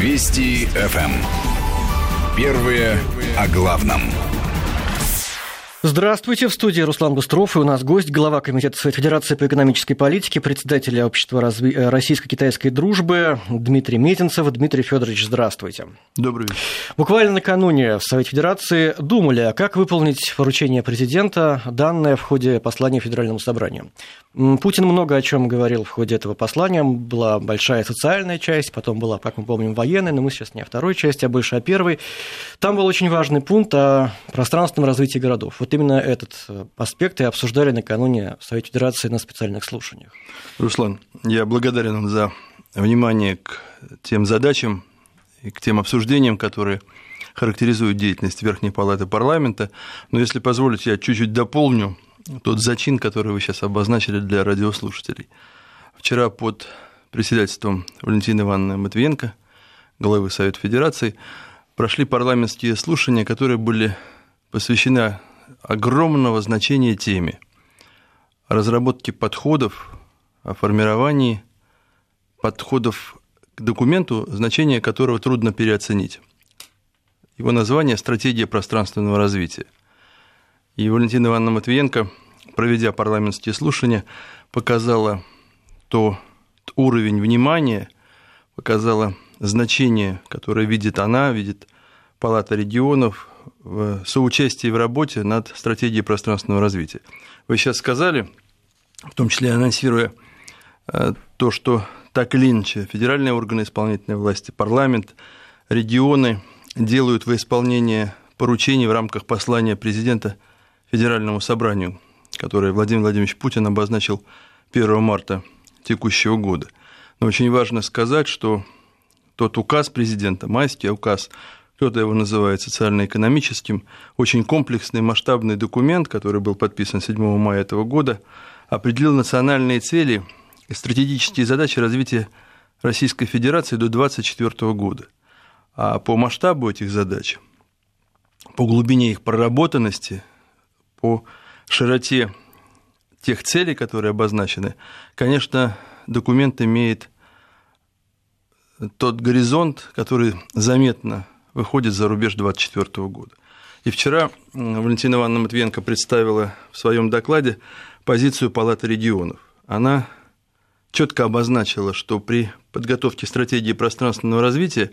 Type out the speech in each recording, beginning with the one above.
Вести ФМ. Эм. Первые о главном. Здравствуйте, в студии Руслан Бустров, и у нас гость, глава Комитета Совет Федерации по экономической политике, председатель Общества разви... Э, российско-китайской дружбы Дмитрий Метинцев. Дмитрий Федорович, здравствуйте. Добрый вечер. Буквально накануне в Совете Федерации думали, а как выполнить поручение президента, данное в ходе послания Федеральному собранию. Путин много о чем говорил в ходе этого послания. Была большая социальная часть, потом была, как мы помним, военная, но мы сейчас не о второй части, а больше о первой. Там был очень важный пункт о пространственном развитии городов. Вот вот именно этот э, аспект и обсуждали накануне в Совете Федерации на специальных слушаниях. Руслан, я благодарен вам за внимание к тем задачам и к тем обсуждениям, которые характеризуют деятельность Верхней Палаты парламента. Но если позволите, я чуть-чуть дополню тот зачин, который вы сейчас обозначили для радиослушателей. Вчера под председательством Валентины Ивановны Матвиенко, главы Совета Федерации, прошли парламентские слушания, которые были посвящены огромного значения теме разработки подходов, о формировании подходов к документу, значение которого трудно переоценить. Его название – «Стратегия пространственного развития». И Валентина Ивановна Матвиенко, проведя парламентские слушания, показала то уровень внимания, показала значение, которое видит она, видит Палата регионов, в соучастии в работе над стратегией пространственного развития. Вы сейчас сказали, в том числе анонсируя э, то, что так или иначе федеральные органы исполнительной власти, парламент, регионы делают во исполнение поручений в рамках послания президента Федеральному собранию, которое Владимир Владимирович Путин обозначил 1 марта текущего года. Но очень важно сказать, что тот указ президента, майский указ кто-то его называет социально-экономическим, очень комплексный масштабный документ, который был подписан 7 мая этого года, определил национальные цели и стратегические задачи развития Российской Федерации до 2024 года. А по масштабу этих задач, по глубине их проработанности, по широте тех целей, которые обозначены, конечно, документ имеет тот горизонт, который заметно выходит за рубеж 2024 года. И вчера Валентина Ивановна Матвиенко представила в своем докладе позицию Палаты регионов. Она четко обозначила, что при подготовке стратегии пространственного развития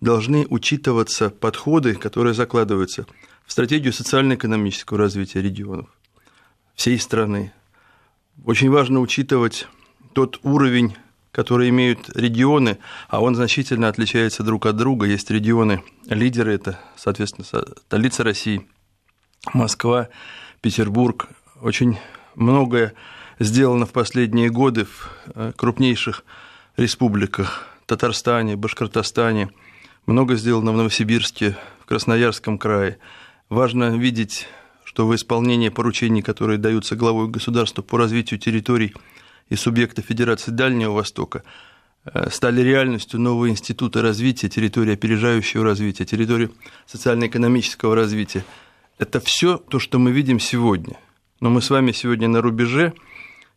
должны учитываться подходы, которые закладываются в стратегию социально-экономического развития регионов всей страны. Очень важно учитывать тот уровень которые имеют регионы, а он значительно отличается друг от друга. Есть регионы, лидеры, это, соответственно, столица России, Москва, Петербург. Очень многое сделано в последние годы в э, крупнейших республиках, Татарстане, Башкортостане, много сделано в Новосибирске, в Красноярском крае. Важно видеть, что в исполнении поручений, которые даются главой государства по развитию территорий – и субъекты Федерации Дальнего Востока э, стали реальностью новые институты развития, территории опережающего развития, территории социально-экономического развития. Это все то, что мы видим сегодня. Но мы с вами сегодня на рубеже,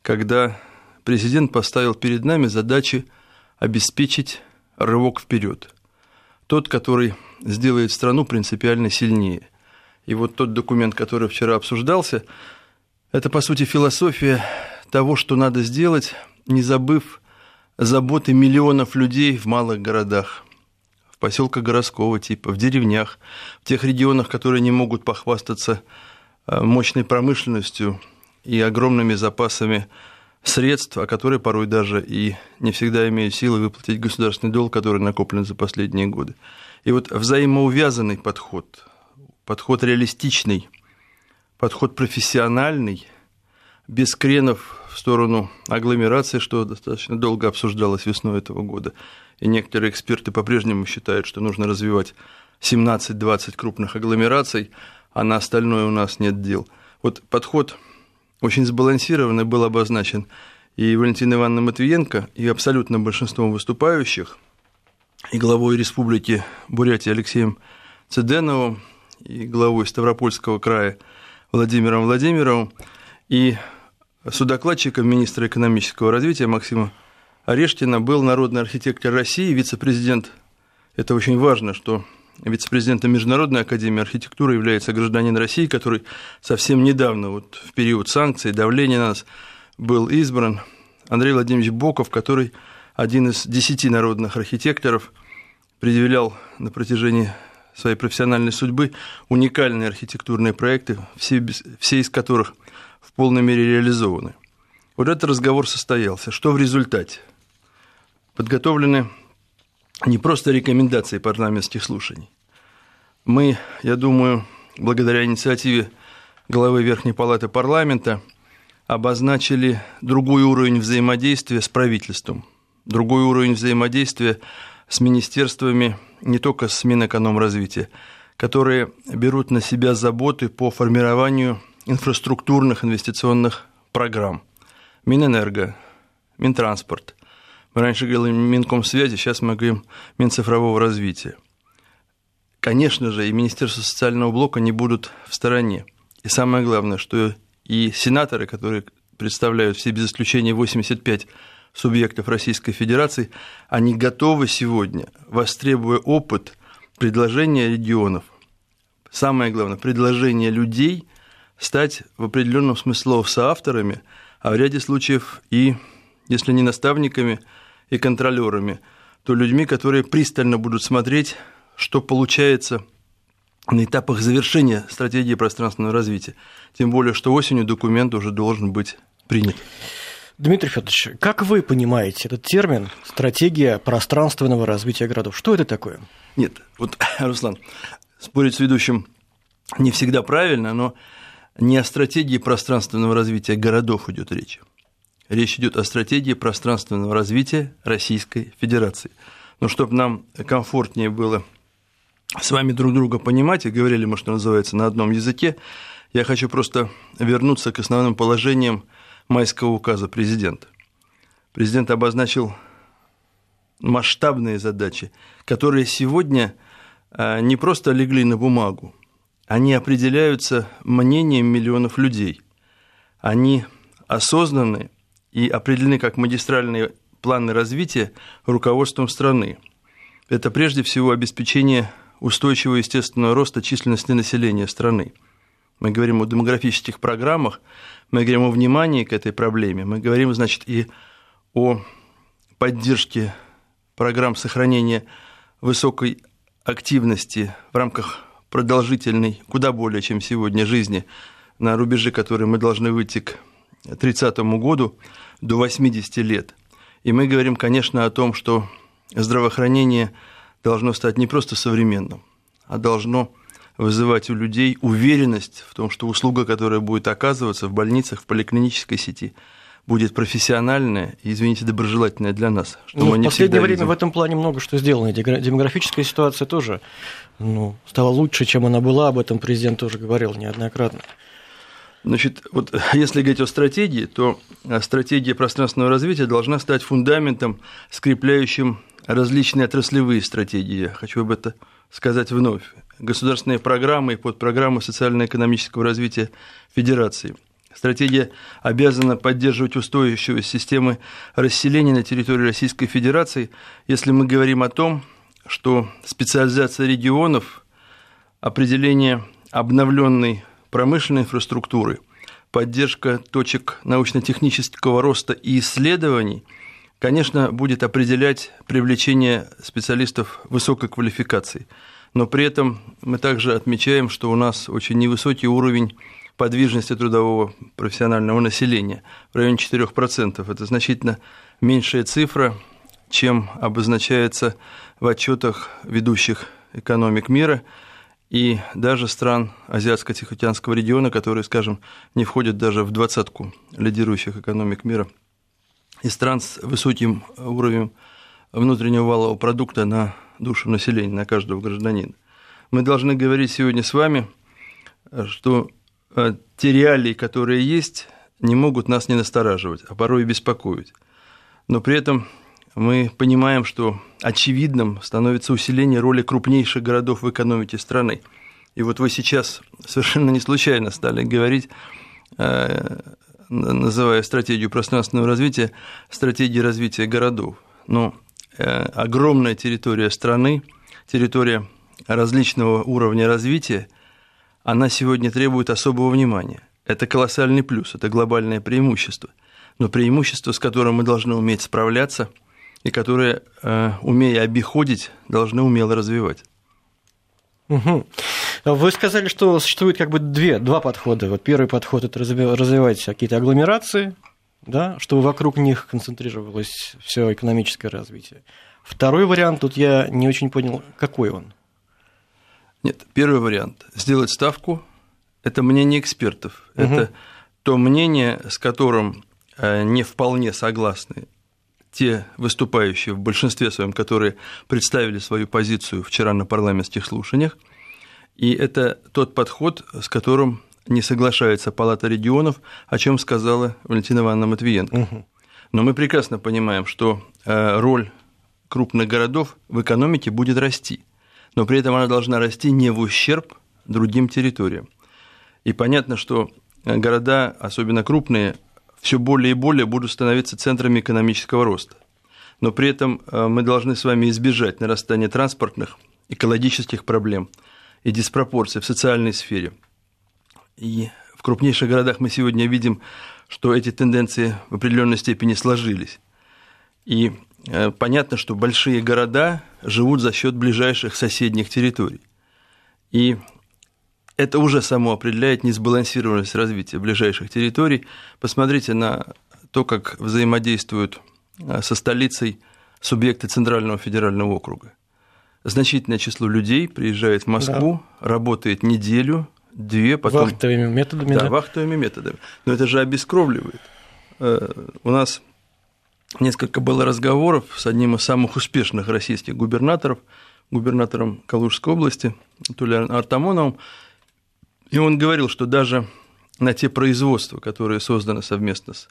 когда президент поставил перед нами задачи обеспечить рывок вперед. Тот, который сделает страну принципиально сильнее. И вот тот документ, который вчера обсуждался, это, по сути, философия того, что надо сделать, не забыв заботы миллионов людей в малых городах, в поселках городского типа, в деревнях, в тех регионах, которые не могут похвастаться э, мощной промышленностью и огромными запасами средств, а которые порой даже и не всегда имеют силы выплатить государственный долг, который накоплен за последние годы. И вот взаимоувязанный подход, подход реалистичный, подход профессиональный, без кренов в сторону агломерации, что достаточно долго обсуждалось весной этого года. И некоторые эксперты по-прежнему считают, что нужно развивать 17-20 крупных агломераций, а на остальное у нас нет дел. Вот подход очень сбалансированный был обозначен и Валентиной Ивановной Матвиенко, и абсолютно большинством выступающих, и главой Республики Бурятия Алексеем Цеденовым, и главой Ставропольского края Владимиром Владимировым. И Судокладчиком министра экономического развития Максима Орешкина был народный архитектор России, вице-президент. Это очень важно, что вице-президентом Международной академии архитектуры является гражданин России, который совсем недавно, вот в период санкций, давления на нас, был избран. Андрей Владимирович Боков, который один из десяти народных архитекторов, предъявлял на протяжении своей профессиональной судьбы уникальные архитектурные проекты, все, все из которых в полной мере реализованы. Вот этот разговор состоялся. Что в результате? Подготовлены не просто рекомендации парламентских слушаний. Мы, я думаю, благодаря инициативе главы Верхней Палаты парламента обозначили другой уровень взаимодействия с правительством, другой уровень взаимодействия с министерствами, не только с Минэкономразвития, которые берут на себя заботы по формированию инфраструктурных инвестиционных программ. Минэнерго, Минтранспорт, мы раньше говорили Минкомсвязи, сейчас мы говорим Минцифрового развития. Конечно же, и Министерство социального блока не будут в стороне. И самое главное, что и сенаторы, которые представляют все без исключения 85 субъектов Российской Федерации, они готовы сегодня, востребуя опыт, предложения регионов, самое главное, предложения людей стать в определенном смысле соавторами, а в ряде случаев и, если не наставниками, и контролерами, то людьми, которые пристально будут смотреть, что получается на этапах завершения стратегии пространственного развития. Тем более, что осенью документ уже должен быть принят. Дмитрий Федорович, как вы понимаете этот термин «стратегия пространственного развития городов»? Что это такое? Нет, вот, Руслан, спорить с ведущим не всегда правильно, но не о стратегии пространственного развития городов идет речь. Речь идет о стратегии пространственного развития Российской Федерации. Но чтобы нам комфортнее было с вами друг друга понимать, и говорили мы, что называется, на одном языке, я хочу просто вернуться к основным положениям майского указа президента. Президент обозначил масштабные задачи, которые сегодня а, не просто легли на бумагу, они определяются мнением миллионов людей. Они осознанные и определены как магистральные планы развития руководством страны. Это прежде всего обеспечение устойчивого естественного роста численности населения страны. Мы говорим о демографических программах, мы говорим о внимании к этой проблеме, мы говорим, значит, и о поддержке программ сохранения высокой активности в рамках продолжительной, куда более, чем сегодня, жизни, на рубеже которой мы должны выйти к 30 году до 80 лет. И мы говорим, конечно, о том, что здравоохранение должно стать не просто современным, а должно вызывать у людей уверенность в том, что услуга, которая будет оказываться в больницах, в поликлинической сети, будет профессиональная и, извините, доброжелательная для нас. Что ну, мы не в последнее время видим. в этом плане много что сделано. Демографическая ситуация тоже ну, стала лучше, чем она была. Об этом президент тоже говорил неоднократно. Значит, вот если говорить о стратегии, то э, стратегия пространственного развития должна стать фундаментом, скрепляющим различные отраслевые стратегии. Я хочу об этом сказать вновь. Государственные программы и подпрограммы социально-экономического развития Федерации. Стратегия обязана поддерживать устойчивую системы расселения на территории Российской Федерации, если мы говорим о том, что специализация регионов, определение обновленной промышленной инфраструктуры, поддержка точек научно-технического роста и исследований, конечно, будет определять привлечение специалистов высокой квалификации. Но при этом мы также отмечаем, что у нас очень невысокий уровень подвижности трудового профессионального населения в районе 4%. Это значительно меньшая цифра, чем обозначается в отчетах ведущих экономик мира – и даже стран Азиатско-Тихоокеанского региона, которые, скажем, не входят даже в двадцатку лидирующих экономик мира, и стран с высоким уровнем внутреннего валового продукта на душу населения, на каждого гражданина. Мы должны говорить сегодня с вами, что те реалии, которые есть, не могут нас не настораживать, а порой и беспокоить. Но при этом мы понимаем, что очевидным становится усиление роли крупнейших городов в экономике страны. И вот вы сейчас совершенно не случайно стали говорить, э, называя стратегию пространственного развития, стратегией развития городов. Но э, огромная территория страны, территория различного уровня развития, она сегодня требует особого внимания. Это колоссальный плюс, это глобальное преимущество. Но преимущество, с которым мы должны уметь справляться и которое, э, умея обиходить, должны умело развивать. Угу. Вы сказали, что существует как бы две, два подхода. Вот первый подход – это развивать какие-то агломерации, да, чтобы вокруг них концентрировалось все экономическое развитие. Второй вариант, тут я не очень понял, какой он. Нет, первый вариант – сделать ставку – это мнение экспертов. Угу. Это то мнение, с которым э, не вполне согласны те выступающие в большинстве своем, которые представили свою позицию вчера на парламентских слушаниях. И это тот подход, с которым не соглашается Палата регионов, о чем сказала Валентина Ивановна Матвиенко. Угу. Но мы прекрасно понимаем, что э, роль крупных городов в экономике будет расти но при этом она должна расти не в ущерб другим территориям. И понятно, что города, особенно крупные, все более и более будут становиться центрами экономического роста. Но при этом э, мы должны с вами избежать нарастания транспортных, экологических проблем и диспропорций в социальной сфере. И в крупнейших городах мы сегодня видим, что эти тенденции в определенной степени сложились. И Э, понятно, что большие города живут за счет ближайших соседних территорий. И это уже само определяет несбалансированность развития ближайших территорий. Посмотрите на то, как взаимодействуют э, со столицей субъекты Центрального федерального округа. Значительное число людей приезжает в Москву, да. работает неделю, две, потом... Вахтовыми методами. Да, да, вахтовыми методами. Но это же обескровливает. Э, у нас несколько было разговоров с одним из самых успешных российских губернаторов, губернатором Калужской области, Туляром Артамоновым, и он говорил, что даже на те производства, которые созданы совместно с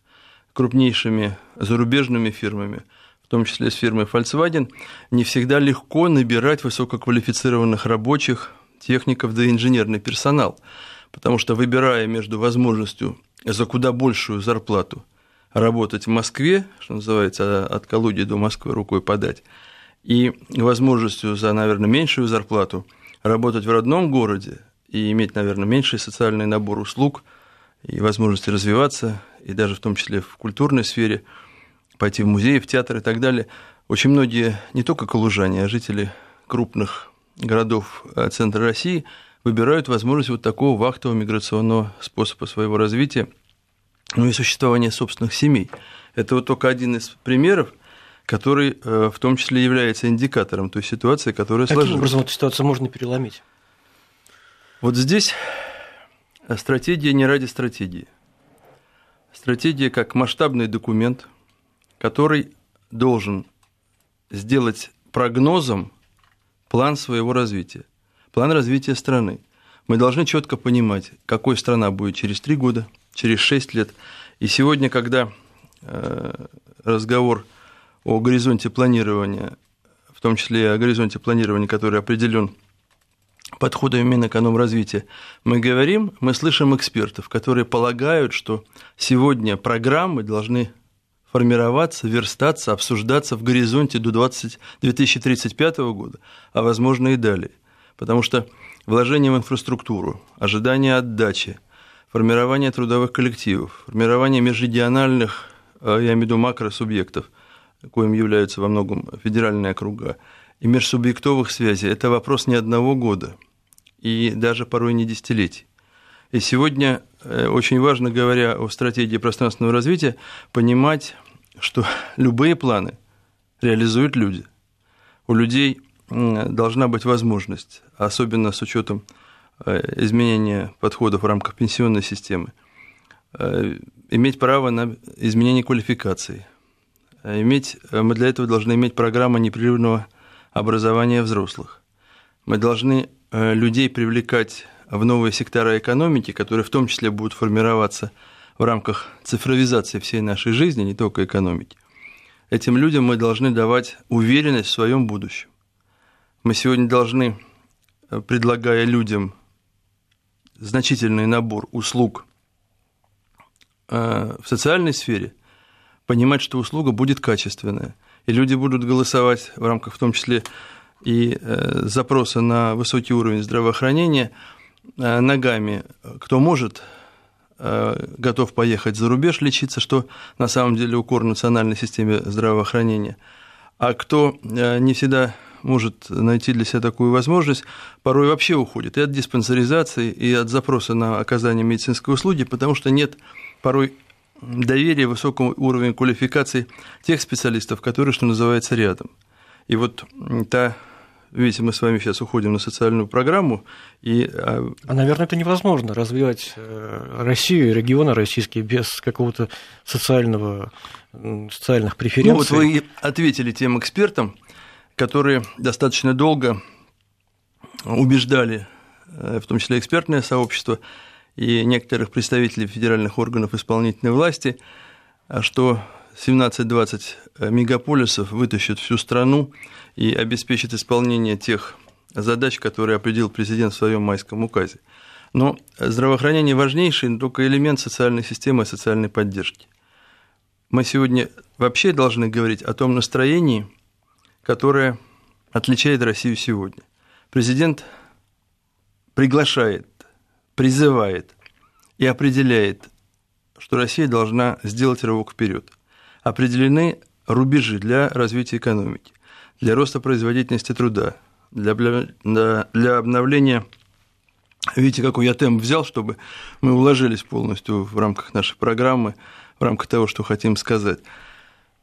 крупнейшими зарубежными фирмами, в том числе с фирмой Volkswagen, не всегда легко набирать высококвалифицированных рабочих, техников да инженерный персонал, потому что выбирая между возможностью за куда большую зарплату – работать в Москве, что называется, от Калуги до Москвы рукой подать, и возможностью за, наверное, меньшую зарплату работать в родном городе и иметь, наверное, меньший социальный набор услуг и возможности развиваться, и даже в том числе в культурной сфере, пойти в музей, в театр и так далее. Очень многие, не только калужане, а жители крупных городов э, центра России выбирают возможность вот такого вахтового миграционного способа своего развития – ну и существование собственных семей. Это вот только один из примеров, который э, в том числе является индикатором той ситуации, которая Каким сложилась. Каким образом эту ситуацию можно переломить? Вот здесь стратегия не ради стратегии. Стратегия как масштабный документ, который должен сделать прогнозом план своего развития, план развития страны. Мы должны четко понимать, какой страна будет через три года – через 6 лет. И сегодня, когда э, разговор о горизонте планирования, в том числе о горизонте планирования, который определен подходами Минэкономразвития, мы говорим, мы слышим экспертов, которые полагают, что сегодня программы должны формироваться, верстаться, обсуждаться в горизонте до 20, 2035 года, а возможно и далее. Потому что вложение в инфраструктуру, ожидание отдачи, формирование трудовых коллективов, формирование межрегиональных, э, я имею в виду макросубъектов, коим являются во многом федеральные округа, и межсубъектовых связей – это вопрос не одного года, и даже порой не десятилетий. И сегодня э, очень важно, говоря о стратегии пространственного развития, понимать, что любые планы реализуют люди. У людей должна быть возможность, особенно с учетом изменения подходов в рамках пенсионной системы, э, иметь право на изменение квалификации. Э, иметь, мы для этого должны иметь программу непрерывного образования взрослых. Мы должны людей привлекать в новые сектора экономики, которые в том числе будут формироваться в рамках цифровизации всей нашей жизни, не только экономики. Этим людям мы должны давать уверенность в своем будущем. Мы сегодня должны, предлагая людям значительный набор услуг э, в социальной сфере, понимать, что услуга будет качественная, и люди будут голосовать в рамках в том числе и запроса на высокий уровень здравоохранения ногами, кто может, готов поехать за рубеж лечиться, что на самом деле укор национальной системе здравоохранения, а кто не всегда может найти для себя такую возможность, порой вообще уходит и от диспансеризации, и от запроса на оказание медицинской услуги, потому что нет порой доверия, высокого уровня квалификации тех специалистов, которые, что называется, рядом. И вот та Видите, мы с вами сейчас уходим на социальную программу. И... А, а наверное, это невозможно развивать э, Россию, регионы российские без какого-то социального, социальных преференций. Ну вот вы ответили тем экспертам, которые достаточно долго убеждали, э, в том числе экспертное сообщество и некоторых представителей федеральных органов исполнительной власти, что 17-20 мегаполисов вытащат всю страну и обеспечат исполнение тех задач, которые определил президент в своем майском указе. Но здравоохранение важнейший но только элемент социальной системы и социальной поддержки. Мы сегодня вообще должны говорить о том настроении, которая отличает Россию сегодня. Президент приглашает, призывает и определяет, что Россия должна сделать рывок вперед. Определены рубежи для развития экономики, для роста производительности труда, для, для, для обновления Видите, какой я темп взял, чтобы мы уложились полностью в рамках нашей программы, в рамках того, что хотим сказать.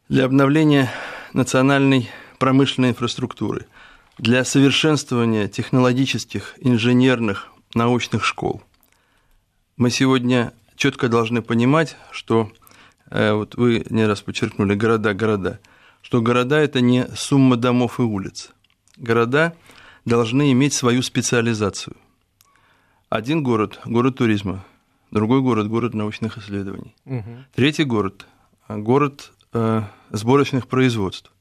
Для обновления национальной промышленной инфраструктуры, для совершенствования технологических, инженерных, научных школ. Мы сегодня четко должны понимать, что э, вот вы не раз подчеркнули города, города, что города это не сумма домов и улиц. Города должны иметь свою специализацию. Один город – город туризма, другой город – город научных исследований, угу. третий город – город э, сборочных производств.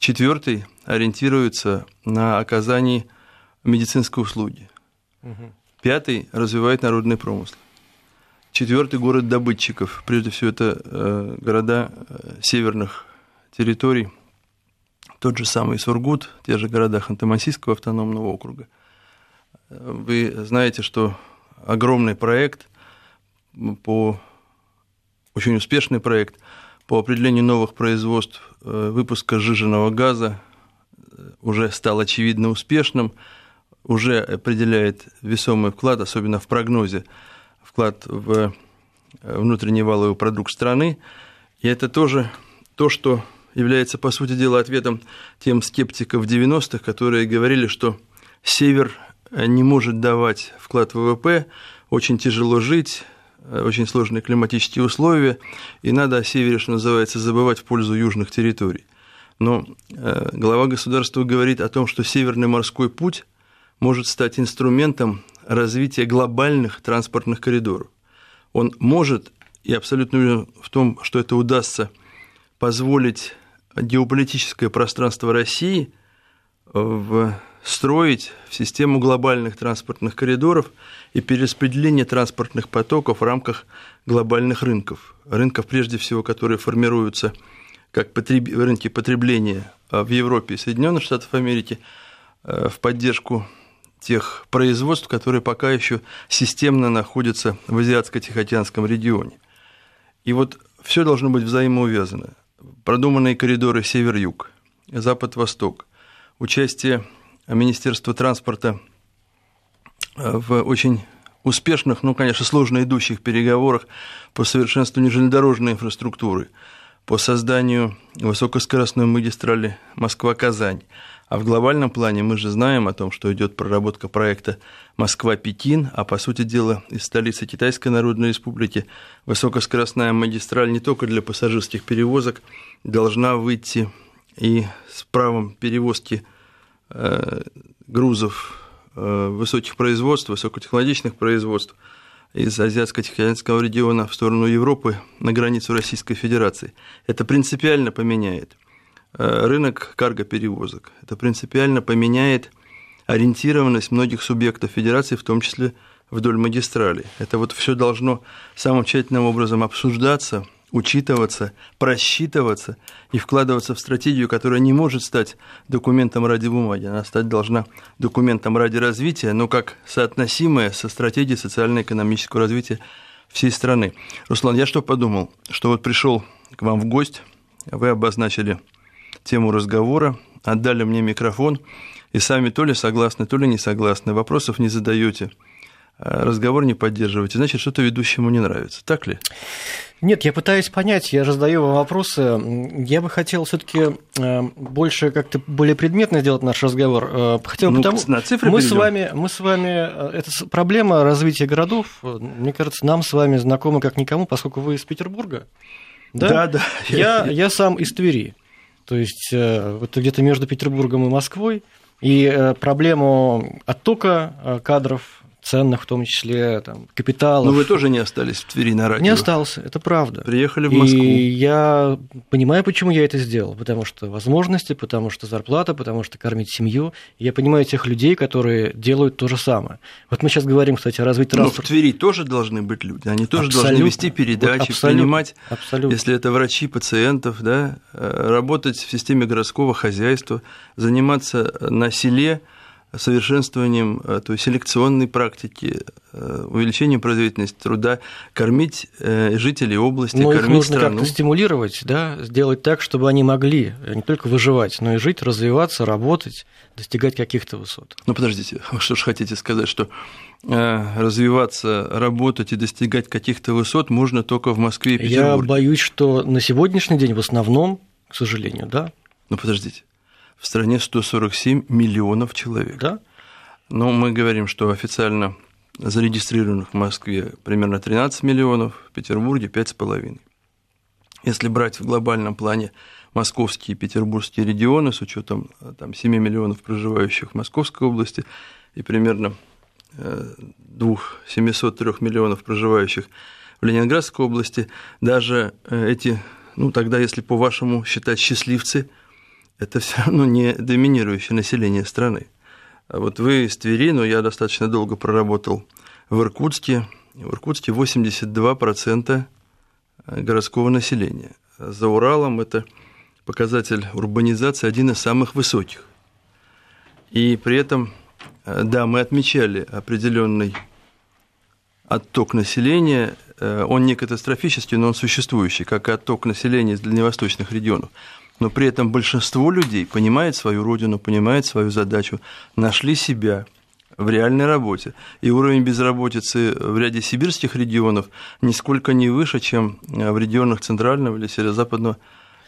Четвертый ориентируется на оказание медицинской услуги. Угу. Пятый развивает народный промысл. Четвертый город добытчиков. Прежде всего, это э, города э, северных территорий. Тот же самый Сургут, те же города Ханты-Мансийского автономного округа. Вы знаете, что огромный проект по очень успешный проект по определению новых производств э, выпуска сжиженного газа э, уже стал очевидно успешным, уже определяет весомый вклад, особенно в прогнозе, вклад в э, внутренний валовый продукт страны. И это тоже то, что является, по сути дела, ответом тем скептиков 90-х, которые говорили, что Север не может давать вклад в ВВП, очень тяжело жить, очень сложные климатические условия, и надо о севере, что называется, забывать в пользу южных территорий. Но э, глава государства говорит о том, что Северный морской путь может стать инструментом развития глобальных транспортных коридоров. Он может, и абсолютно уверен в том, что это удастся, позволить геополитическое пространство России в строить в систему глобальных транспортных коридоров и перераспределение транспортных потоков в рамках глобальных рынков. Рынков, прежде всего, которые формируются как потреб... рынки потребления а, в Европе и Соединенных Штатах Америки а, в поддержку тех производств, которые пока еще системно находятся в Азиатско-Тихоокеанском регионе. И вот все должно быть взаимоувязано. Продуманные коридоры север-юг, запад-восток, участие Министерства транспорта э, в очень успешных, ну, конечно, сложно идущих переговорах по совершенствованию железнодорожной инфраструктуры, по созданию высокоскоростной магистрали Москва-Казань. А в глобальном плане мы же знаем о том, что идет проработка проекта Москва-Пекин, а по сути дела из столицы Китайской Народной Республики высокоскоростная магистраль не только для пассажирских перевозок должна выйти и с правом перевозки Э, грузов э, высоких производств, высокотехнологичных производств из Азиатско-Тихоокеанского региона в сторону Европы на границу Российской Федерации. Это принципиально поменяет э, рынок каргоперевозок. Это принципиально поменяет ориентированность многих субъектов Федерации, в том числе вдоль магистрали. Это вот все должно самым тщательным образом обсуждаться, учитываться, просчитываться и вкладываться в стратегию, которая не может стать документом ради бумаги. Она стать должна документом ради развития, но как соотносимая со стратегией социально-экономического развития всей страны. Руслан, я что подумал? Что вот пришел к вам в гость, вы обозначили тему разговора, отдали мне микрофон, и сами то ли согласны, то ли не согласны, вопросов не задаете, разговор не поддерживаете, значит, что-то ведущему не нравится. Так ли? Нет, я пытаюсь понять, я же задаю вам вопросы. Я бы хотел все-таки э, больше как-то более предметно сделать наш разговор. Э, хотел ну, потому, на цифры мы с вами, мы с вами, э, это проблема развития городов, мне кажется, нам с вами знакома как никому, поскольку вы из Петербурга. Да, да. да. Я, я сам из Твери. То есть вот где-то между Петербургом и Москвой. И проблему оттока кадров ценных, в том числе там, капиталов. Но вы тоже не остались в Твери на радио. Не остался, это правда. Приехали в Москву. И я понимаю, почему я это сделал. Потому что возможности, потому что зарплата, потому что кормить семью. Я понимаю тех людей, которые делают то же самое. Вот мы сейчас говорим, кстати, о развитии транспорта. Но в Твери тоже должны быть люди. Они тоже абсолютно. должны вести передачи, вот принимать, абсолютно. если это врачи, пациентов, да, э, работать в системе городского хозяйства, заниматься на селе совершенствованием э, то есть селекционной практики, э, увеличением производительности труда, кормить э, жителей области, но кормить их нужно страну. как-то стимулировать, да, сделать так, чтобы они могли не только выживать, но и жить, развиваться, работать, достигать каких-то высот. Ну, подождите, вы что ж хотите сказать, что развиваться, работать и достигать каких-то высот можно только в Москве и Петербурге? Я боюсь, что на сегодняшний день в основном, к сожалению, да. Ну, подождите в стране 147 миллионов человек. Да? Но мы говорим, что официально зарегистрированных в Москве примерно 13 миллионов, в Петербурге 5,5. Если брать в глобальном плане московские и петербургские регионы с учетом там, 7 миллионов проживающих в Московской области и примерно 2 703 миллионов проживающих в Ленинградской области, даже э, эти, ну тогда, если по-вашему считать счастливцы – это все равно не доминирующее население страны. А вот вы из Твери, но я достаточно долго проработал в Иркутске. В Иркутске 82% городского населения. За Уралом это показатель урбанизации один из самых высоких. И при этом, да, мы отмечали определенный отток населения, он не катастрофический, но он существующий, как и отток населения из дальневосточных регионов но при этом большинство людей понимает свою родину, понимает свою задачу, нашли себя в реальной работе. И уровень безработицы в ряде сибирских регионов нисколько не выше, чем в регионах Центрального или Северо-Западного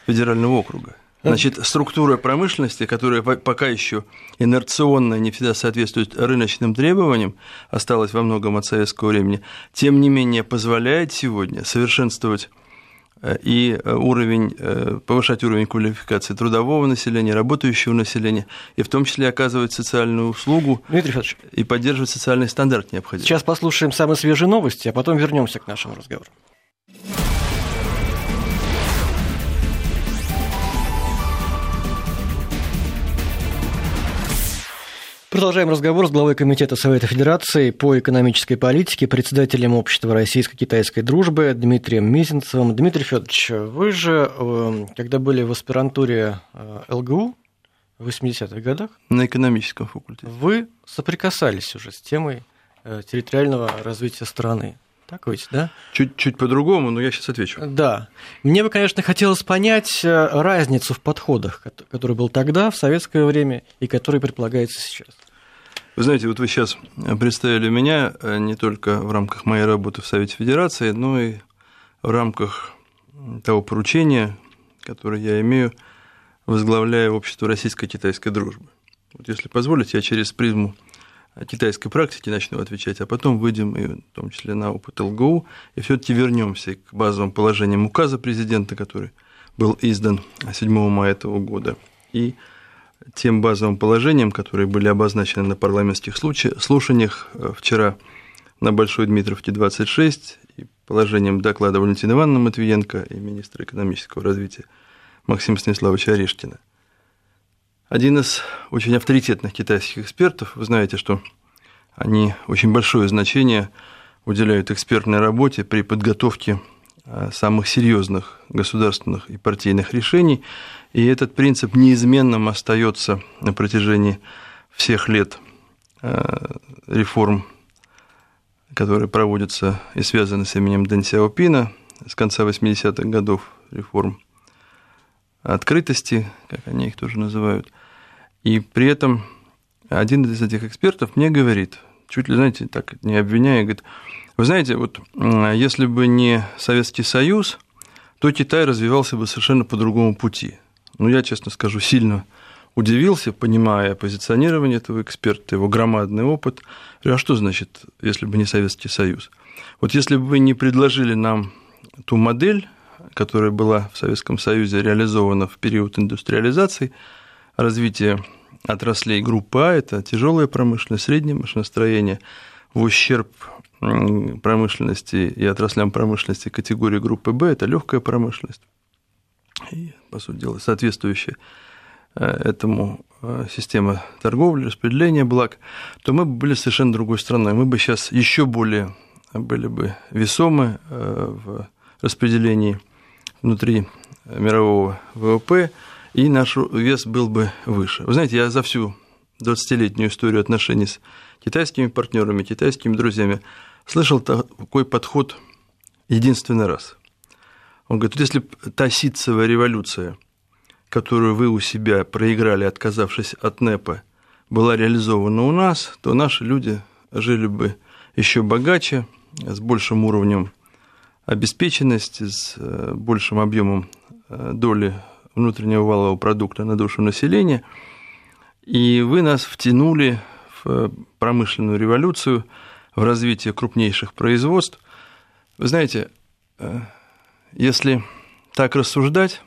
федерального округа. Значит, структура промышленности, которая пока еще инерционно не всегда соответствует рыночным требованиям, осталась во многом от советского времени, тем не менее позволяет сегодня совершенствовать и э, уровень, э, повышать уровень квалификации трудового населения, работающего населения, и в том числе оказывать социальную услугу и поддерживать социальный стандарт необходимый. Сейчас послушаем самые свежие новости, а потом вернемся к нашему разговору. Продолжаем разговор с главой Комитета Совета Федерации по экономической политике, председателем Общества российско-китайской дружбы Дмитрием Мизинцевым. Дмитрий Федорович, вы же, э, когда были в аспирантуре э, ЛГУ в 80-х годах... На экономическом факультете. Вы соприкасались уже с темой э, территориального развития страны. Так ведь, да? Чуть-чуть по-другому, но я сейчас отвечу. Да. Мне бы, конечно, хотелось понять разницу в подходах, который был тогда, в советское время, и который предполагается сейчас. Вы знаете, вот вы сейчас представили меня э, не только в рамках моей работы в Совете Федерации, но и в рамках того поручения, которое я имею, возглавляя общество российско-китайской дружбы. Вот если позволите, я через призму китайской практики начну отвечать, а потом выйдем и в том числе на опыт ЛГУ, и все-таки вернемся к базовым положениям указа президента, который был издан 7 мая этого года, и тем базовым положениям, которые были обозначены на парламентских слушаниях э, вчера на Большой Дмитровке 26, и положением доклада Валентины Ивановны Матвиенко и министра экономического развития Максима Станиславовича Орешкина. Один из очень авторитетных китайских экспертов, вы знаете, что они очень большое значение уделяют экспертной работе при подготовке самых серьезных государственных и партийных решений. И этот принцип неизменным остается на протяжении всех лет реформ, которые проводятся и связаны с именем Дэн Сяопина с конца 80-х годов реформ открытости, как они их тоже называют. И при этом один из этих экспертов мне говорит, чуть ли, знаете, так не обвиняя, говорит, вы знаете, вот если бы не Советский Союз, то Китай развивался бы совершенно по другому пути. Ну, я, честно скажу, сильно удивился, понимая позиционирование этого эксперта, его громадный опыт. а что значит, если бы не Советский Союз? Вот если бы вы не предложили нам ту модель, которая была в Советском Союзе реализована в период индустриализации, развития отраслей группы А – это тяжелая промышленность, среднее машиностроение, в ущерб промышленности и отраслям промышленности категории группы Б – это легкая промышленность. И, по сути дела, соответствующая э, этому э, система торговли, распределения благ, то мы бы были совершенно другой страной. Мы бы сейчас еще более были бы весомы э, в распределении внутри мирового ВВП, и наш вес был бы выше. Вы знаете, я за всю 20-летнюю историю отношений с китайскими партнерами, китайскими друзьями слышал такой подход единственный раз. Он говорит, вот если та ситцевая революция, которую вы у себя проиграли, отказавшись от НЭПа, была реализована у нас, то наши люди жили бы еще богаче, с большим уровнем обеспеченности, с э, большим объемом э, доли внутреннего валового продукта на душу населения, и вы нас втянули в промышленную революцию, в развитие крупнейших производств. Вы знаете, э, если так рассуждать,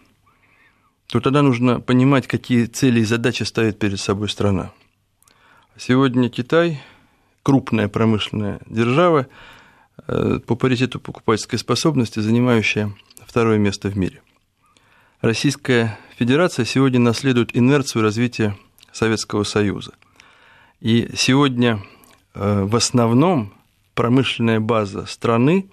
то тогда нужно понимать, какие цели и задачи ставит перед собой страна. Сегодня Китай, крупная промышленная держава, Э, по паритету покупательской способности, занимающая второе место в мире. Российская Федерация сегодня наследует инерцию развития Советского Союза. И сегодня э, в основном промышленная база страны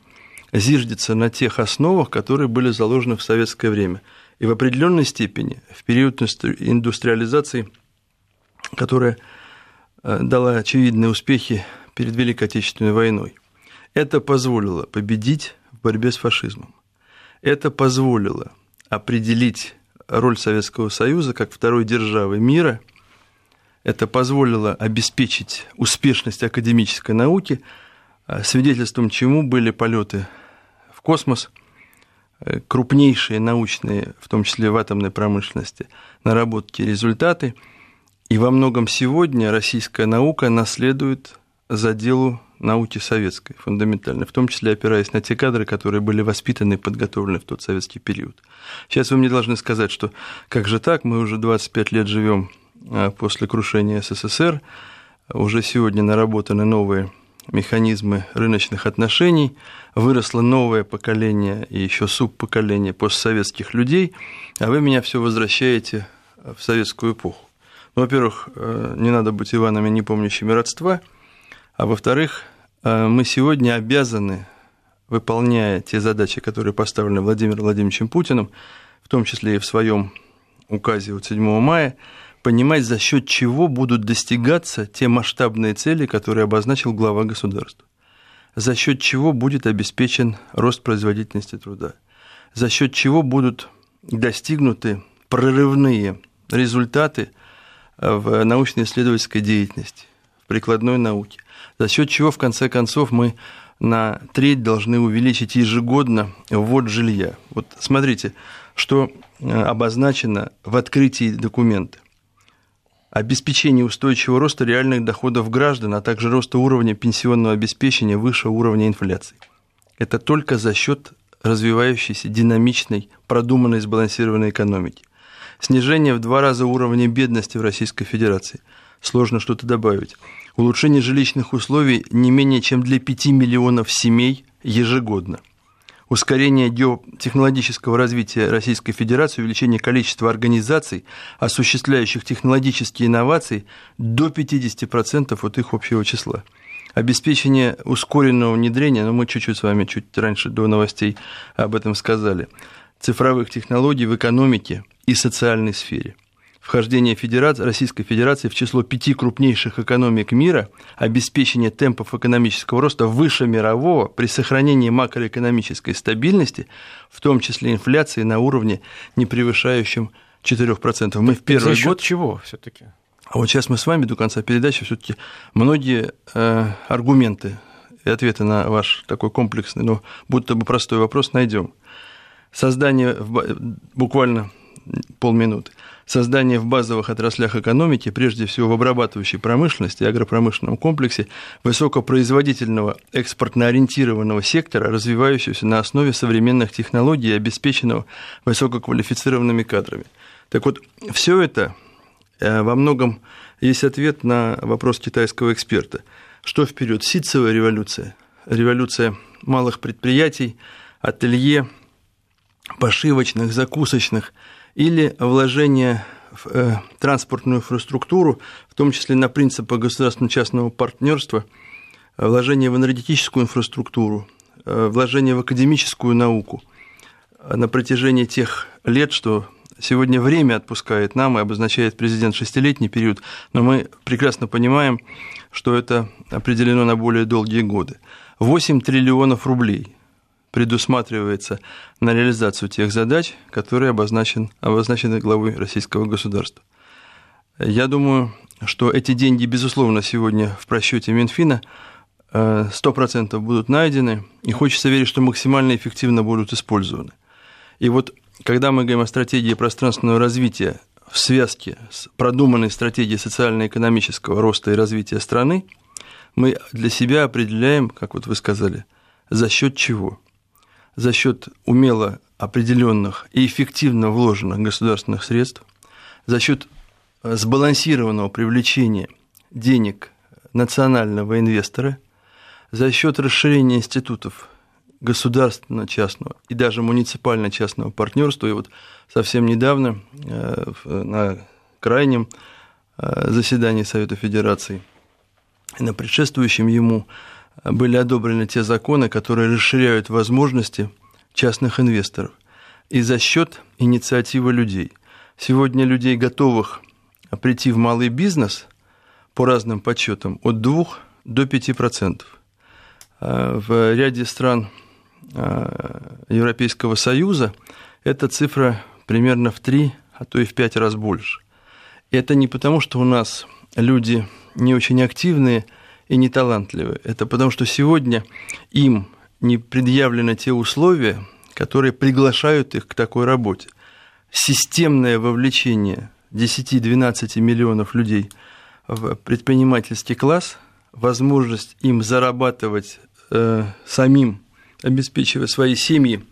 зиждется на тех основах, которые были заложены в советское время. И в определенной степени в период индустриализации, которая э, дала очевидные успехи перед Великой Отечественной войной. Это позволило победить в борьбе с фашизмом. Это позволило определить роль Советского Союза как второй державы мира. Это позволило обеспечить успешность академической науки, а свидетельством чему были полеты в космос, э, крупнейшие научные, в том числе в атомной промышленности, наработки результаты. И во многом сегодня российская наука наследует за делу науки советской, фундаментальной, в том числе опираясь на те кадры, которые были воспитаны и подготовлены в тот советский период. Сейчас вы мне должны сказать, что как же так, мы уже 25 лет живем а, после крушения СССР, уже сегодня наработаны новые механизмы рыночных отношений, выросло новое поколение и еще субпоколение постсоветских людей, а вы меня все возвращаете в советскую эпоху. Ну, во-первых, э, не надо быть Иванами, не помнящими родства, а во-вторых, мы сегодня обязаны, выполняя те задачи, которые поставлены Владимиром Владимировичем Путиным, в том числе и в своем указе от 7 мая, понимать, за счет чего будут достигаться те масштабные цели, которые обозначил глава государства, за счет чего будет обеспечен рост производительности труда, за счет чего будут достигнуты прорывные результаты в научно-исследовательской деятельности, в прикладной науке за счет чего, в конце концов, мы на треть должны увеличить ежегодно ввод жилья. Вот смотрите, что э, обозначено в открытии документа. Обеспечение устойчивого роста реальных доходов граждан, а также роста уровня пенсионного обеспечения выше уровня инфляции. Это только за счет развивающейся, динамичной, продуманной, сбалансированной экономики. Снижение в два раза уровня бедности в Российской Федерации. Сложно что-то добавить улучшение жилищных условий не менее чем для 5 миллионов семей ежегодно. Ускорение геотехнологического развития Российской Федерации, увеличение количества организаций, осуществляющих технологические инновации до 50% от их общего числа. обеспечение ускоренного внедрения, ну мы чуть-чуть с вами чуть раньше до новостей об этом сказали, цифровых технологий в экономике и социальной сфере. Вхождение Федерации, Российской Федерации в число пяти крупнейших экономик мира, обеспечение темпов экономического роста выше мирового при сохранении макроэкономической стабильности, в том числе инфляции на уровне, не превышающем 4%. Мы в первый За год... чего все таки А вот сейчас мы с вами до конца передачи все таки многие э, аргументы и ответы на ваш такой комплексный, но будто бы простой вопрос найдем. Создание, буквально полминуты, создание в базовых отраслях экономики, прежде всего в обрабатывающей промышленности и агропромышленном комплексе, высокопроизводительного экспортно-ориентированного сектора, развивающегося на основе современных технологий и обеспеченного высококвалифицированными кадрами. Так вот, все это э, во многом есть ответ на вопрос китайского эксперта. Что вперед? Ситцевая революция, революция малых предприятий, ателье, пошивочных, закусочных – или вложение в э, транспортную инфраструктуру, в том числе на принципах государственно-частного партнерства, э, вложение в энергетическую инфраструктуру, э, вложение в академическую науку на протяжении тех лет, что сегодня время отпускает нам и обозначает президент шестилетний период, но мы прекрасно понимаем, что это определено на более долгие годы. 8 триллионов рублей предусматривается на реализацию тех задач, которые обозначен, обозначены главой российского государства. Я думаю, что эти деньги, безусловно, сегодня в просчете Минфина 100% э, будут найдены, и хочется верить, что максимально эффективно будут использованы. И вот когда мы говорим о стратегии пространственного развития в связке с продуманной стратегией социально-экономического роста и развития страны, мы для себя определяем, как вот вы сказали, за счет чего – за счет умело определенных и эффективно вложенных государственных средств, за счет э, сбалансированного привлечения денег национального инвестора, за счет расширения институтов государственно-частного и даже муниципально-частного партнерства. И вот совсем недавно э, на крайнем э, заседании Совета Федерации на предшествующем ему были одобрены те законы, которые расширяют возможности частных инвесторов и за счет инициативы людей. Сегодня людей, готовых прийти в малый бизнес, по разным подсчетам, от 2 до 5%. А в ряде стран а, Европейского Союза эта цифра примерно в 3, а то и в 5 раз больше. Это не потому, что у нас люди не очень активные – и неталантливы. Это потому, что сегодня им не предъявлены те условия, которые приглашают их к такой работе. Системное вовлечение 10-12 миллионов людей в предпринимательский класс, возможность им зарабатывать э, самим, обеспечивая свои семьи,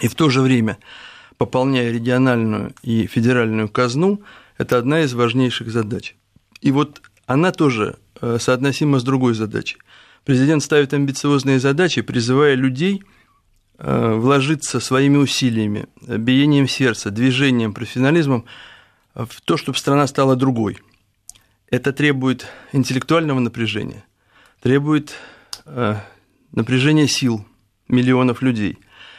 и в то же время пополняя региональную и федеральную казну, это одна из важнейших задач. И вот она тоже соотносимо с другой задачей. Президент ставит амбициозные задачи, призывая людей э, вложиться своими усилиями, биением сердца, движением, профессионализмом в то, чтобы страна стала другой. Это требует интеллектуального напряжения, требует э, напряжения сил миллионов людей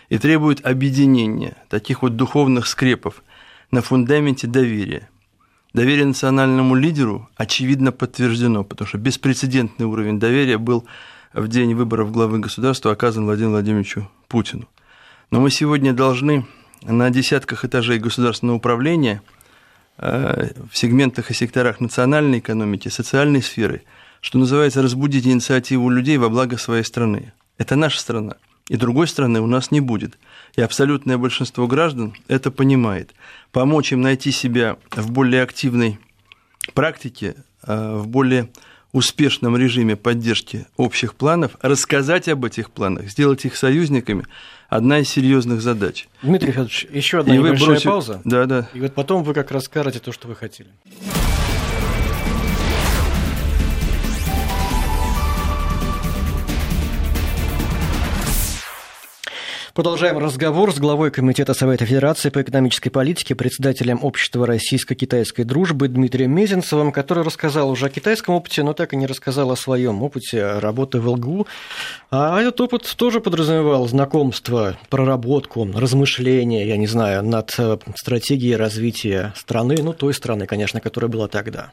и требует объединения таких вот духовных скрепов на фундаменте доверия – Доверие национальному лидеру очевидно подтверждено, потому что беспрецедентный уровень доверия был в день выборов главы государства оказан Владимиру Владимировичу Путину. Но мы сегодня должны на десятках этажей государственного управления э, в сегментах и секторах национальной экономики, социальной сферы, что называется, разбудить инициативу людей во благо своей страны. Это наша страна, и другой страны у нас не будет – и абсолютное большинство граждан это понимает. Помочь им найти себя в более активной практике, а, в более успешном режиме поддержки общих планов, рассказать об этих планах, сделать их союзниками – одна из серьезных задач. Дмитрий Федорович, еще одна и небольшая бросите... пауза. Да, да. И вот потом вы как расскажете то, что вы хотели. Продолжаем разговор с главой Комитета Совета Федерации по экономической политике, председателем Общества российско-китайской дружбы Дмитрием Мезенцевым, который рассказал уже о китайском опыте, но так и не рассказал о своем опыте работы в ЛГУ. А этот опыт тоже подразумевал знакомство, проработку, размышления, я не знаю, над э, стратегией развития страны, ну, той страны, конечно, которая была тогда.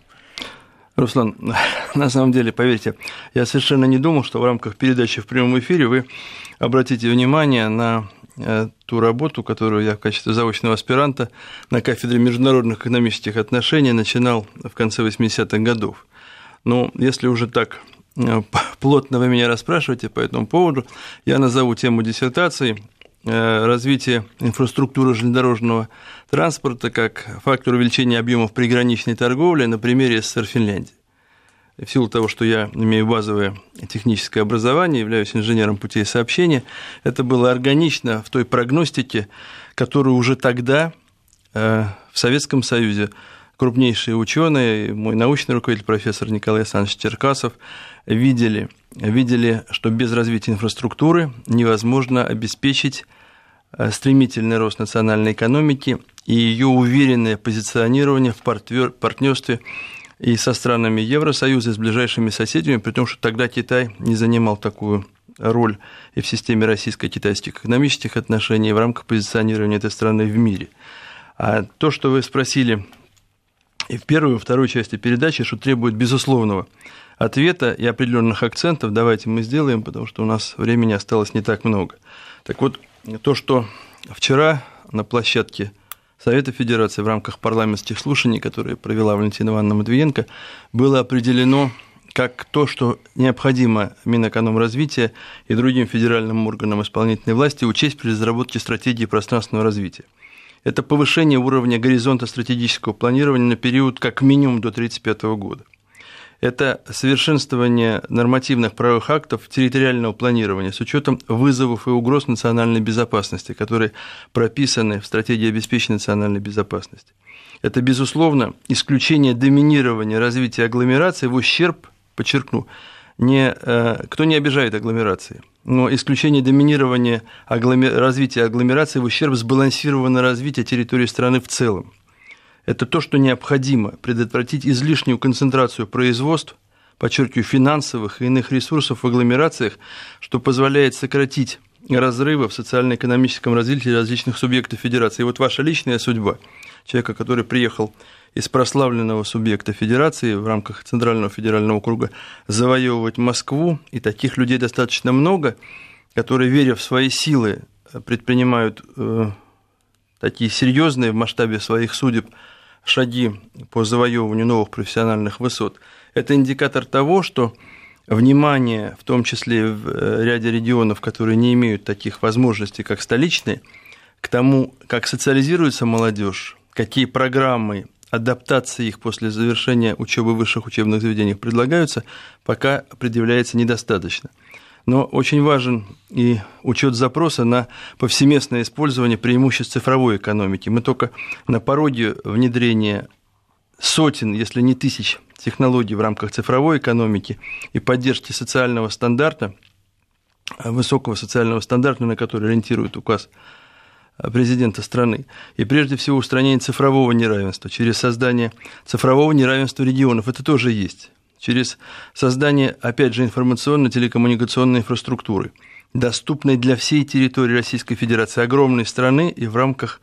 Руслан, на самом деле, поверьте, я совершенно не думал, что в рамках передачи в прямом эфире вы обратите внимание на э, ту работу, которую я в качестве заочного аспиранта на кафедре международных экономических отношений начинал в конце 80-х годов. Ну, если уже так э, плотно вы меня расспрашиваете по этому поводу, я назову тему диссертации развитие инфраструктуры железнодорожного транспорта как фактор увеличения объемов приграничной торговли на примере СССР Финляндии. В силу того, что я имею базовое техническое образование, являюсь инженером путей сообщения, это было органично в той прогностике, которую уже тогда э, в Советском Союзе крупнейшие ученые, мой научный руководитель профессор Николай Александрович Черкасов видели, видели, что без развития инфраструктуры невозможно обеспечить э, стремительный рост национальной экономики и ее уверенное позиционирование в партнерстве и со странами Евросоюза, и с ближайшими соседями, при том, что тогда Китай не занимал такую роль и в системе российско-китайских экономических отношений, в рамках позиционирования этой страны в мире. А то, что вы спросили и в первой, и второй части передачи, что требует безусловного ответа и определенных акцентов, давайте мы сделаем, потому что у нас времени осталось не так много. Так вот, то, что вчера на площадке Совета Федерации в рамках парламентских слушаний, которые провела Валентина Ивановна Матвиенко, было определено как то, что необходимо Минэкономразвития и другим федеральным органам исполнительной власти учесть при разработке стратегии пространственного развития. Это повышение уровня горизонта стратегического планирования на период как минимум до 1935 года – это совершенствование нормативных правовых актов территориального планирования с учетом вызовов и угроз национальной безопасности, которые прописаны в стратегии обеспечения национальной безопасности. Это, безусловно, исключение доминирования развития агломерации в ущерб, подчеркну, не, э, кто не обижает агломерации, но исключение доминирования агломер... развития агломерации в ущерб сбалансированного развития территории страны в целом. Это то, что необходимо предотвратить излишнюю концентрацию производств, подчеркиваю, финансовых и иных ресурсов в агломерациях, что позволяет сократить разрывы в социально-экономическом развитии различных субъектов федерации. И вот ваша личная судьба, человека, который приехал из прославленного субъекта федерации в рамках Центрального федерального округа завоевывать Москву, и таких людей достаточно много, которые, веря в свои силы, предпринимают э, такие серьезные в масштабе своих судеб шаги по завоевыванию новых профессиональных высот, это индикатор того, что внимание, в том числе в э, ряде регионов, которые не имеют таких возможностей, как столичные, к тому, как социализируется молодежь, какие программы адаптации их после завершения учебы в высших учебных заведениях предлагаются, пока предъявляется недостаточно но очень важен и учет запроса на повсеместное использование преимуществ цифровой экономики. Мы только на пороге внедрения сотен, если не тысяч технологий в рамках цифровой экономики и поддержки социального стандарта, высокого социального стандарта, на который ориентирует указ президента страны. И прежде всего устранение цифрового неравенства через создание цифрового неравенства регионов. Это тоже есть через создание, опять же, информационно-телекоммуникационной инфраструктуры, доступной для всей территории Российской Федерации, огромной страны, и в рамках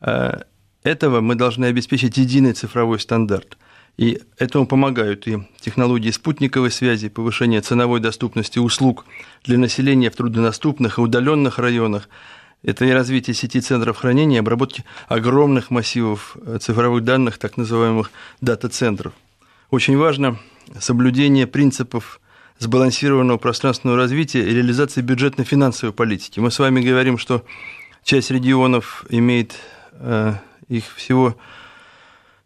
э, этого мы должны обеспечить единый цифровой стандарт. И этому помогают и технологии спутниковой связи, повышение ценовой доступности услуг для населения в труднодоступных и удаленных районах. Это и развитие сети центров хранения, обработки огромных массивов э, цифровых данных, так называемых дата-центров. Очень важно соблюдение принципов сбалансированного пространственного развития и реализации бюджетно-финансовой политики. Мы с вами говорим, что часть регионов имеет э, их всего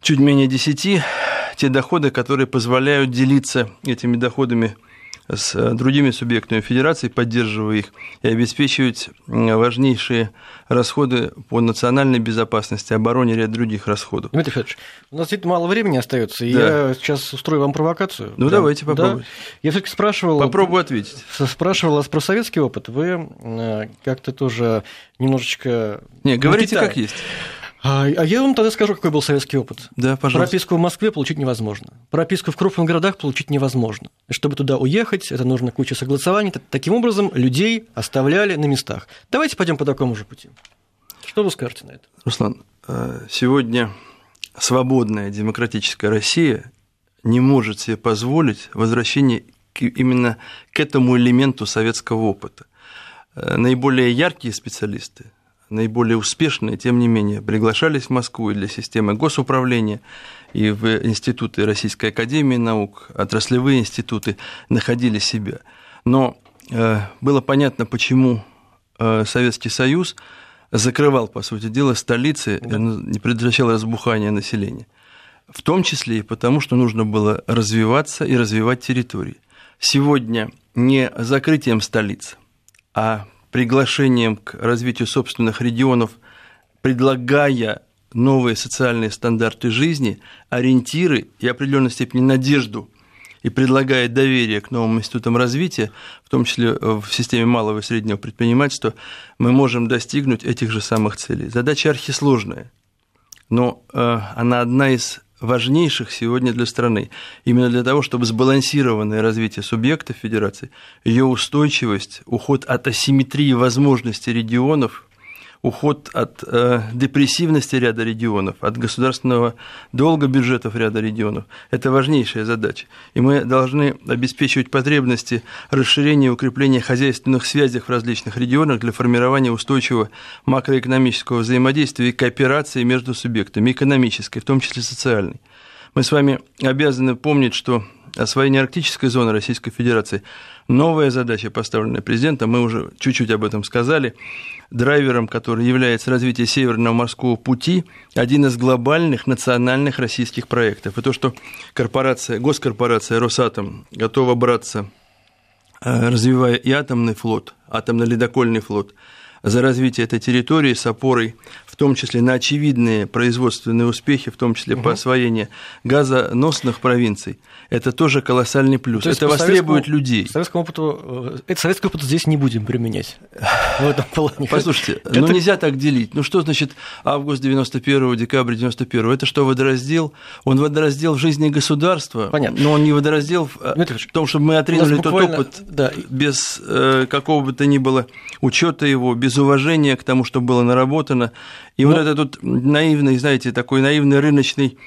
чуть менее 10, те доходы, которые позволяют делиться этими доходами с другими субъектами Федерации, поддерживая их и обеспечивать важнейшие расходы по национальной безопасности, обороне, ряд других расходов. Дмитрий Федорович, у нас действительно мало времени остается, и да. я сейчас устрою вам провокацию. Ну, да. давайте попробуйте. Да. Я все-таки спрашивал... Попробую ответить. Спрашивал вас про советский опыт. Вы э, как-то тоже немножечко... Не, говорите как есть. А, а я вам тогда скажу, какой был советский опыт. Да, пожалуйста. Прописку в Москве получить невозможно. Прописку в крупных городах получить невозможно. Чтобы туда уехать, это нужно куча согласований. Таким образом, людей оставляли на местах. Давайте пойдем по такому же пути. Что вы скажете на это? Руслан, э, сегодня свободная демократическая Россия не может себе позволить возвращение именно к этому элементу советского опыта. Э, наиболее яркие специалисты, наиболее успешные, тем не менее, приглашались в Москву и для системы госуправления, и в институты Российской Академии Наук, отраслевые институты находили себя. Но э, было понятно, почему э, Советский Союз закрывал, по сути дела, столицы, да. не предотвращал разбухание населения. В том числе и потому, что нужно было развиваться и развивать территории. Сегодня не закрытием столиц, а приглашением к развитию собственных регионов, предлагая новые социальные стандарты жизни, ориентиры и определенной степени надежду и предлагая доверие к новым институтам развития, в том числе в системе малого и среднего предпринимательства, мы можем достигнуть этих же самых целей. Задача архисложная, но э, она одна из важнейших сегодня для страны. Именно для того, чтобы сбалансированное развитие субъекта федерации, ее устойчивость, уход от асимметрии возможностей регионов – уход от э, депрессивности ряда регионов, от государственного долга бюджетов ряда регионов. Это важнейшая задача. И мы должны обеспечивать потребности расширения и укрепления хозяйственных связей в различных регионах для формирования устойчивого макроэкономического взаимодействия и кооперации между субъектами, экономической, в том числе социальной. Мы с вами обязаны помнить, что освоение арктической зоны Российской Федерации – новая задача, поставленная президентом, мы уже чуть-чуть об этом сказали, драйвером, который является развитие Северного морского пути, один из глобальных национальных российских проектов. И то, что корпорация, госкорпорация «Росатом» готова браться, э, развивая и атомный флот, атомно-ледокольный флот, за развитие этой территории с опорой в том числе на очевидные производственные успехи, в том числе угу. по освоению газоносных провинций, это тоже колоссальный плюс. это востребует людей. Советскому опыту, э, это советский опыт здесь не будем применять в этом плане. Послушайте, это... ну нельзя так делить. Ну что значит август 91 декабрь 91 Это что, водораздел? Он водораздел в жизни государства, Понятно. но он не водораздел в, э, в том, чтобы мы буквально... тот опыт да. без э, какого бы то ни было учета его, без уважения к тому, что было наработано. И но... вот этот тут наивный, знаете, такой наивный рыночный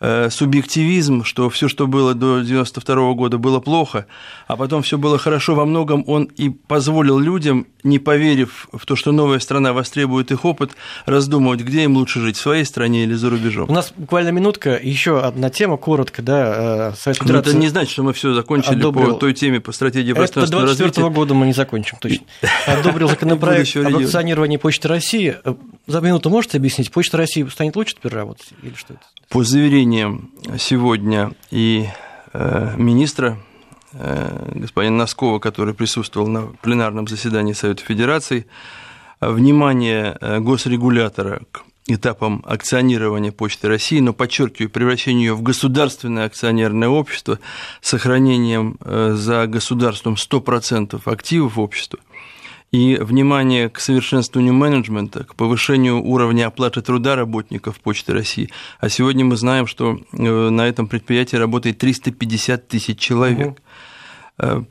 субъективизм, что все, что было до 92 года, было плохо, а потом все было хорошо, во многом он и позволил людям, не поверив в то, что новая страна востребует их опыт, раздумывать, где им лучше жить, в своей стране или за рубежом. У нас буквально минутка, еще одна тема, коротко, да, э, Совет Федерации... Это не значит, что мы все закончили одобрил... по той теме, по стратегии пространственного. Это 24 года мы не закончим, точно. Одобрил законопроект об акционировании Почты России. Э, за минуту можете объяснить, Почта России станет лучше теперь работать или что это? По заверениям сегодня и э, министра э, господина Носкова, который присутствовал на пленарном заседании Совета Федерации, внимание э, госрегулятора к этапам акционирования Почты России, но подчеркиваю, превращение ее в государственное акционерное общество с сохранением за государством 100% активов общества – и внимание к совершенствованию менеджмента, к повышению уровня оплаты труда работников Почты России. А сегодня мы знаем, что э, на этом предприятии работает 350 тысяч человек. Угу.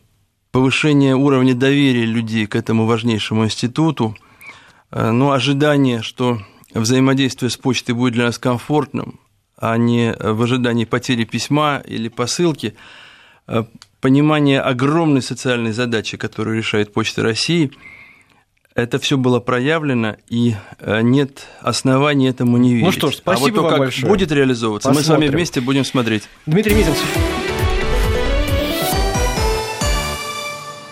Повышение уровня доверия людей к этому важнейшему институту, э, но ожидание, что взаимодействие с почтой будет для нас комфортным, а не в ожидании потери письма или посылки, понимание огромной социальной задачи, которую решает Почта России, это все было проявлено, и э, нет оснований этому не верить. Ну что ж, спасибо а вот то, вам как большое. будет реализовываться, Посмотрим. мы с вами вместе будем смотреть. Дмитрий Мизинцев.